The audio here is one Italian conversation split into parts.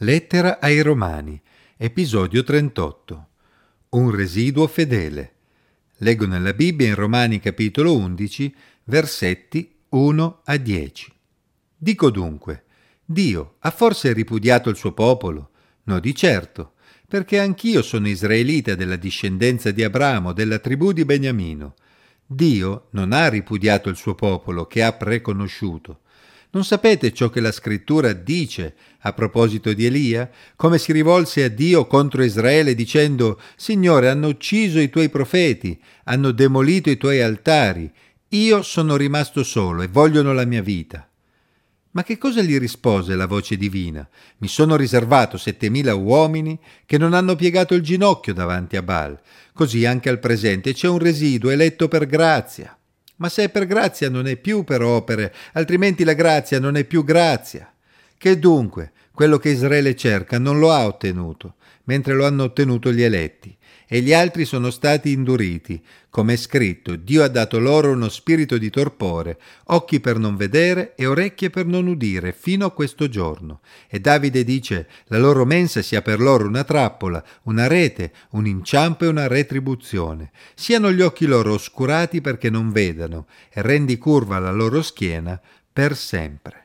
Lettera ai Romani, episodio 38. Un residuo fedele. Leggo nella Bibbia in Romani capitolo 11, versetti 1 a 10. Dico dunque, Dio ha forse ripudiato il suo popolo? No, di certo, perché anch'io sono israelita della discendenza di Abramo, della tribù di Beniamino. Dio non ha ripudiato il suo popolo che ha preconosciuto non sapete ciò che la scrittura dice a proposito di Elia? Come si rivolse a Dio contro Israele dicendo Signore, hanno ucciso i tuoi profeti, hanno demolito i tuoi altari, io sono rimasto solo e vogliono la mia vita. Ma che cosa gli rispose la voce divina? Mi sono riservato settemila uomini che non hanno piegato il ginocchio davanti a Baal. Così anche al presente c'è un residuo eletto per grazia. Ma se è per grazia non è più per opere, altrimenti la grazia non è più grazia. Che dunque quello che Israele cerca non lo ha ottenuto, mentre lo hanno ottenuto gli eletti, e gli altri sono stati induriti. Come è scritto, Dio ha dato loro uno spirito di torpore, occhi per non vedere e orecchie per non udire, fino a questo giorno. E Davide dice, la loro mensa sia per loro una trappola, una rete, un inciampo e una retribuzione. Siano gli occhi loro oscurati perché non vedano, e rendi curva la loro schiena per sempre.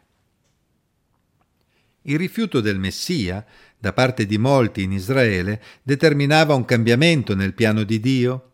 Il rifiuto del Messia, da parte di molti in Israele, determinava un cambiamento nel piano di Dio?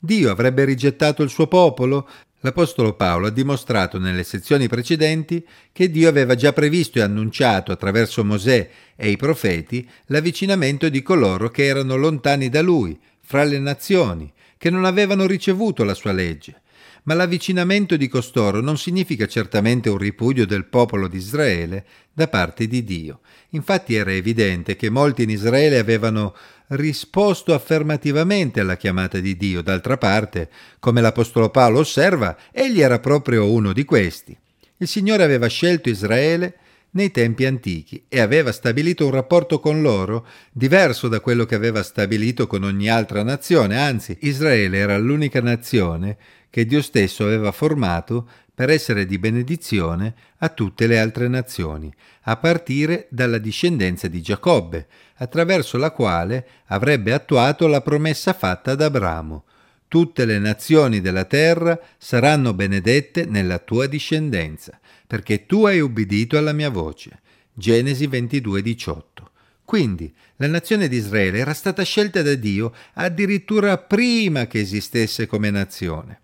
Dio avrebbe rigettato il suo popolo? L'Apostolo Paolo ha dimostrato nelle sezioni precedenti che Dio aveva già previsto e annunciato attraverso Mosè e i profeti l'avvicinamento di coloro che erano lontani da lui, fra le nazioni, che non avevano ricevuto la sua legge ma l'avvicinamento di costoro non significa certamente un ripudio del popolo di Israele da parte di Dio. Infatti era evidente che molti in Israele avevano risposto affermativamente alla chiamata di Dio. D'altra parte, come l'Apostolo Paolo osserva, egli era proprio uno di questi. Il Signore aveva scelto Israele nei tempi antichi e aveva stabilito un rapporto con loro diverso da quello che aveva stabilito con ogni altra nazione, anzi Israele era l'unica nazione che Dio stesso aveva formato per essere di benedizione a tutte le altre nazioni, a partire dalla discendenza di Giacobbe, attraverso la quale avrebbe attuato la promessa fatta ad Abramo. Tutte le nazioni della terra saranno benedette nella tua discendenza, perché tu hai ubbidito alla mia voce. Genesi 22, 18. Quindi la nazione di Israele era stata scelta da Dio addirittura prima che esistesse come nazione.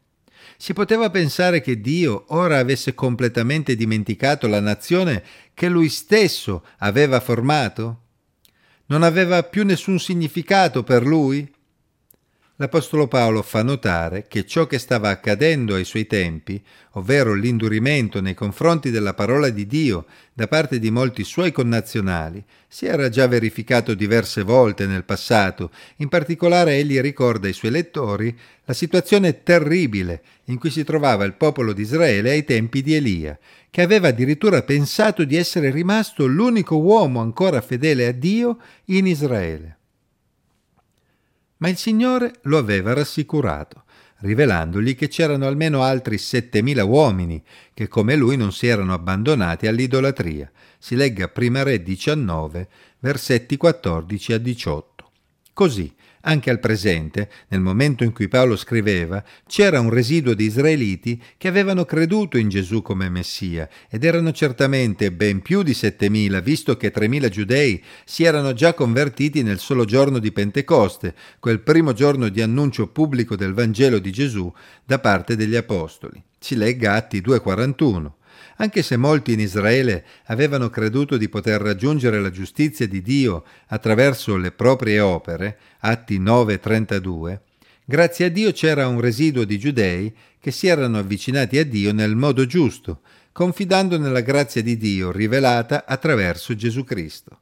Si poteva pensare che Dio ora avesse completamente dimenticato la nazione che lui stesso aveva formato? Non aveva più nessun significato per lui? L'Apostolo Paolo fa notare che ciò che stava accadendo ai suoi tempi, ovvero l'indurimento nei confronti della parola di Dio da parte di molti suoi connazionali, si era già verificato diverse volte nel passato. In particolare egli ricorda ai suoi lettori la situazione terribile in cui si trovava il popolo di Israele ai tempi di Elia, che aveva addirittura pensato di essere rimasto l'unico uomo ancora fedele a Dio in Israele. Ma il Signore lo aveva rassicurato, rivelandogli che c'erano almeno altri settemila uomini che come lui non si erano abbandonati all'idolatria. Si legga Prima Re 19, versetti 14 a 18. Così, anche al presente, nel momento in cui Paolo scriveva, c'era un residuo di israeliti che avevano creduto in Gesù come Messia ed erano certamente ben più di settemila, visto che tremila giudei si erano già convertiti nel solo giorno di Pentecoste, quel primo giorno di annuncio pubblico del Vangelo di Gesù da parte degli Apostoli. Si legga Atti 2,41. Anche se molti in Israele avevano creduto di poter raggiungere la giustizia di Dio attraverso le proprie opere, Atti 9:32, grazie a Dio c'era un residuo di giudei che si erano avvicinati a Dio nel modo giusto, confidando nella grazia di Dio rivelata attraverso Gesù Cristo.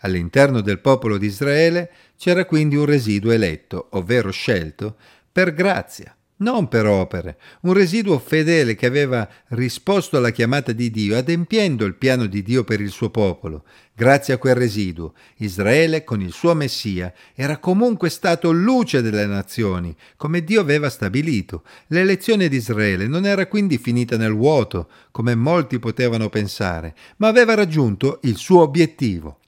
All'interno del popolo di Israele c'era quindi un residuo eletto, ovvero scelto, per grazia, non per opere, un residuo fedele che aveva risposto alla chiamata di Dio, adempiendo il piano di Dio per il suo popolo. Grazie a quel residuo, Israele, con il suo Messia, era comunque stato luce delle nazioni, come Dio aveva stabilito. L'elezione di Israele non era quindi finita nel vuoto, come molti potevano pensare, ma aveva raggiunto il suo obiettivo.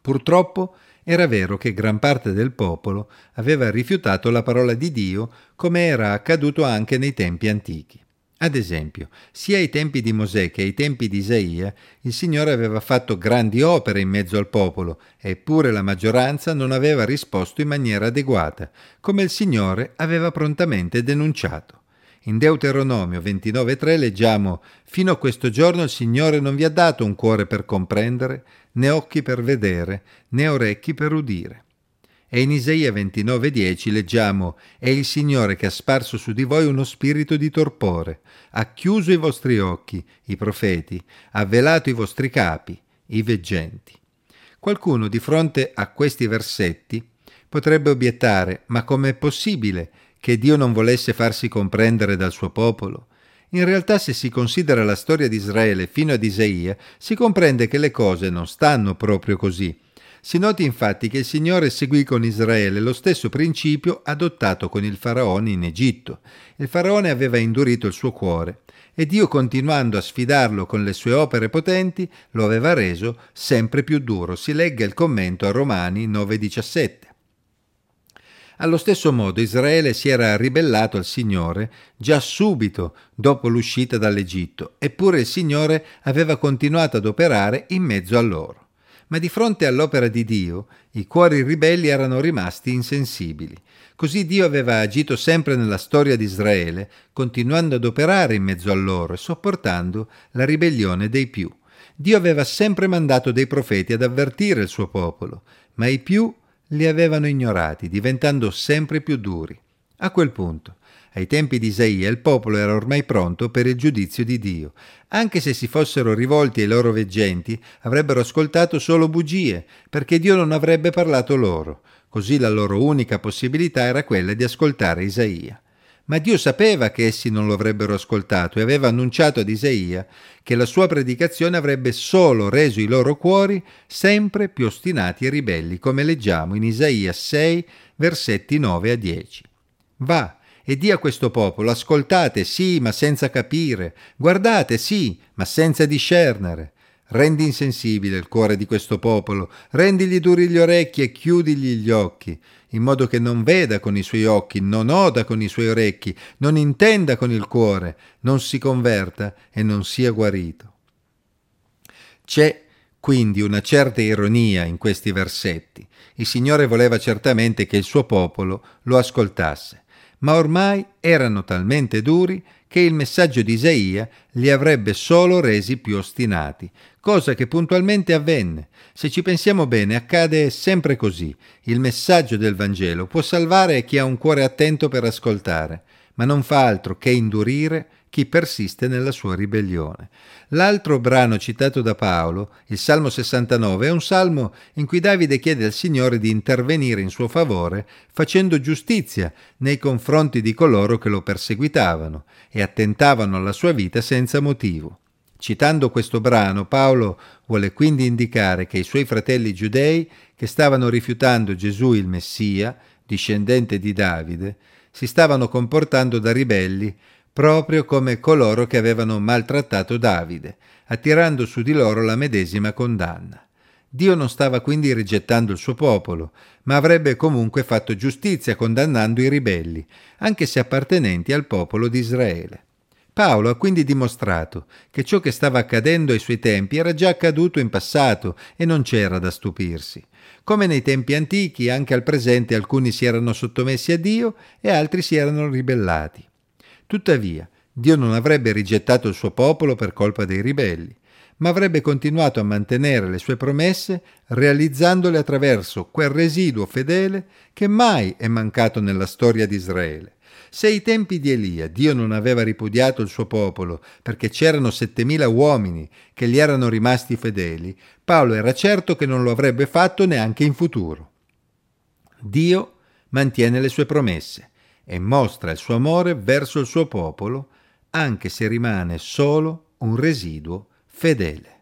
Purtroppo era vero che gran parte del popolo aveva rifiutato la parola di Dio come era accaduto anche nei tempi antichi. Ad esempio, sia ai tempi di Mosè che ai tempi di Isaia, il Signore aveva fatto grandi opere in mezzo al popolo, eppure la maggioranza non aveva risposto in maniera adeguata, come il Signore aveva prontamente denunciato. In Deuteronomio 29.3 leggiamo Fino a questo giorno il Signore non vi ha dato un cuore per comprendere, né occhi per vedere, né orecchi per udire. E in Isaia 29:10 leggiamo È il Signore che ha sparso su di voi uno spirito di torpore, ha chiuso i vostri occhi, i profeti, ha velato i vostri capi, i veggenti. Qualcuno di fronte a questi versetti potrebbe obiettare Ma com'è possibile che Dio non volesse farsi comprendere dal suo popolo? In realtà se si considera la storia di Israele fino ad Isaia, si comprende che le cose non stanno proprio così si noti infatti che il Signore seguì con Israele lo stesso principio adottato con il faraone in Egitto. Il faraone aveva indurito il suo cuore e Dio, continuando a sfidarlo con le sue opere potenti, lo aveva reso sempre più duro. Si legga il commento a Romani 9:17. Allo stesso modo Israele si era ribellato al Signore già subito dopo l'uscita dall'Egitto, eppure il Signore aveva continuato ad operare in mezzo a loro ma di fronte all'opera di Dio i cuori ribelli erano rimasti insensibili. Così Dio aveva agito sempre nella storia di Israele, continuando ad operare in mezzo a loro e sopportando la ribellione dei più. Dio aveva sempre mandato dei profeti ad avvertire il suo popolo, ma i più li avevano ignorati, diventando sempre più duri. A quel punto ai tempi di Isaia il popolo era ormai pronto per il giudizio di Dio. Anche se si fossero rivolti ai loro veggenti, avrebbero ascoltato solo bugie, perché Dio non avrebbe parlato loro. Così la loro unica possibilità era quella di ascoltare Isaia. Ma Dio sapeva che essi non lo avrebbero ascoltato e aveva annunciato ad Isaia che la sua predicazione avrebbe solo reso i loro cuori sempre più ostinati e ribelli, come leggiamo in Isaia 6, versetti 9 a 10. Va, e di a questo popolo ascoltate sì, ma senza capire, guardate sì, ma senza discernere. Rendi insensibile il cuore di questo popolo, rendigli duri gli orecchi e chiudigli gli occhi, in modo che non veda con i suoi occhi, non oda con i suoi orecchi, non intenda con il cuore, non si converta e non sia guarito. C'è quindi una certa ironia in questi versetti. Il Signore voleva certamente che il suo popolo lo ascoltasse ma ormai erano talmente duri che il messaggio di Isaia li avrebbe solo resi più ostinati, cosa che puntualmente avvenne. Se ci pensiamo bene, accade sempre così. Il messaggio del Vangelo può salvare chi ha un cuore attento per ascoltare, ma non fa altro che indurire chi persiste nella sua ribellione. L'altro brano citato da Paolo, il Salmo 69, è un salmo in cui Davide chiede al Signore di intervenire in suo favore facendo giustizia nei confronti di coloro che lo perseguitavano e attentavano alla sua vita senza motivo. Citando questo brano, Paolo vuole quindi indicare che i suoi fratelli giudei, che stavano rifiutando Gesù il Messia, discendente di Davide, si stavano comportando da ribelli proprio come coloro che avevano maltrattato Davide, attirando su di loro la medesima condanna. Dio non stava quindi rigettando il suo popolo, ma avrebbe comunque fatto giustizia condannando i ribelli, anche se appartenenti al popolo di Israele. Paolo ha quindi dimostrato che ciò che stava accadendo ai suoi tempi era già accaduto in passato e non c'era da stupirsi. Come nei tempi antichi, anche al presente alcuni si erano sottomessi a Dio e altri si erano ribellati. Tuttavia, Dio non avrebbe rigettato il suo popolo per colpa dei ribelli, ma avrebbe continuato a mantenere le sue promesse realizzandole attraverso quel residuo fedele che mai è mancato nella storia di Israele. Se ai tempi di Elia Dio non aveva ripudiato il suo popolo perché c'erano settemila uomini che gli erano rimasti fedeli, Paolo era certo che non lo avrebbe fatto neanche in futuro. Dio mantiene le sue promesse e mostra il suo amore verso il suo popolo, anche se rimane solo un residuo fedele.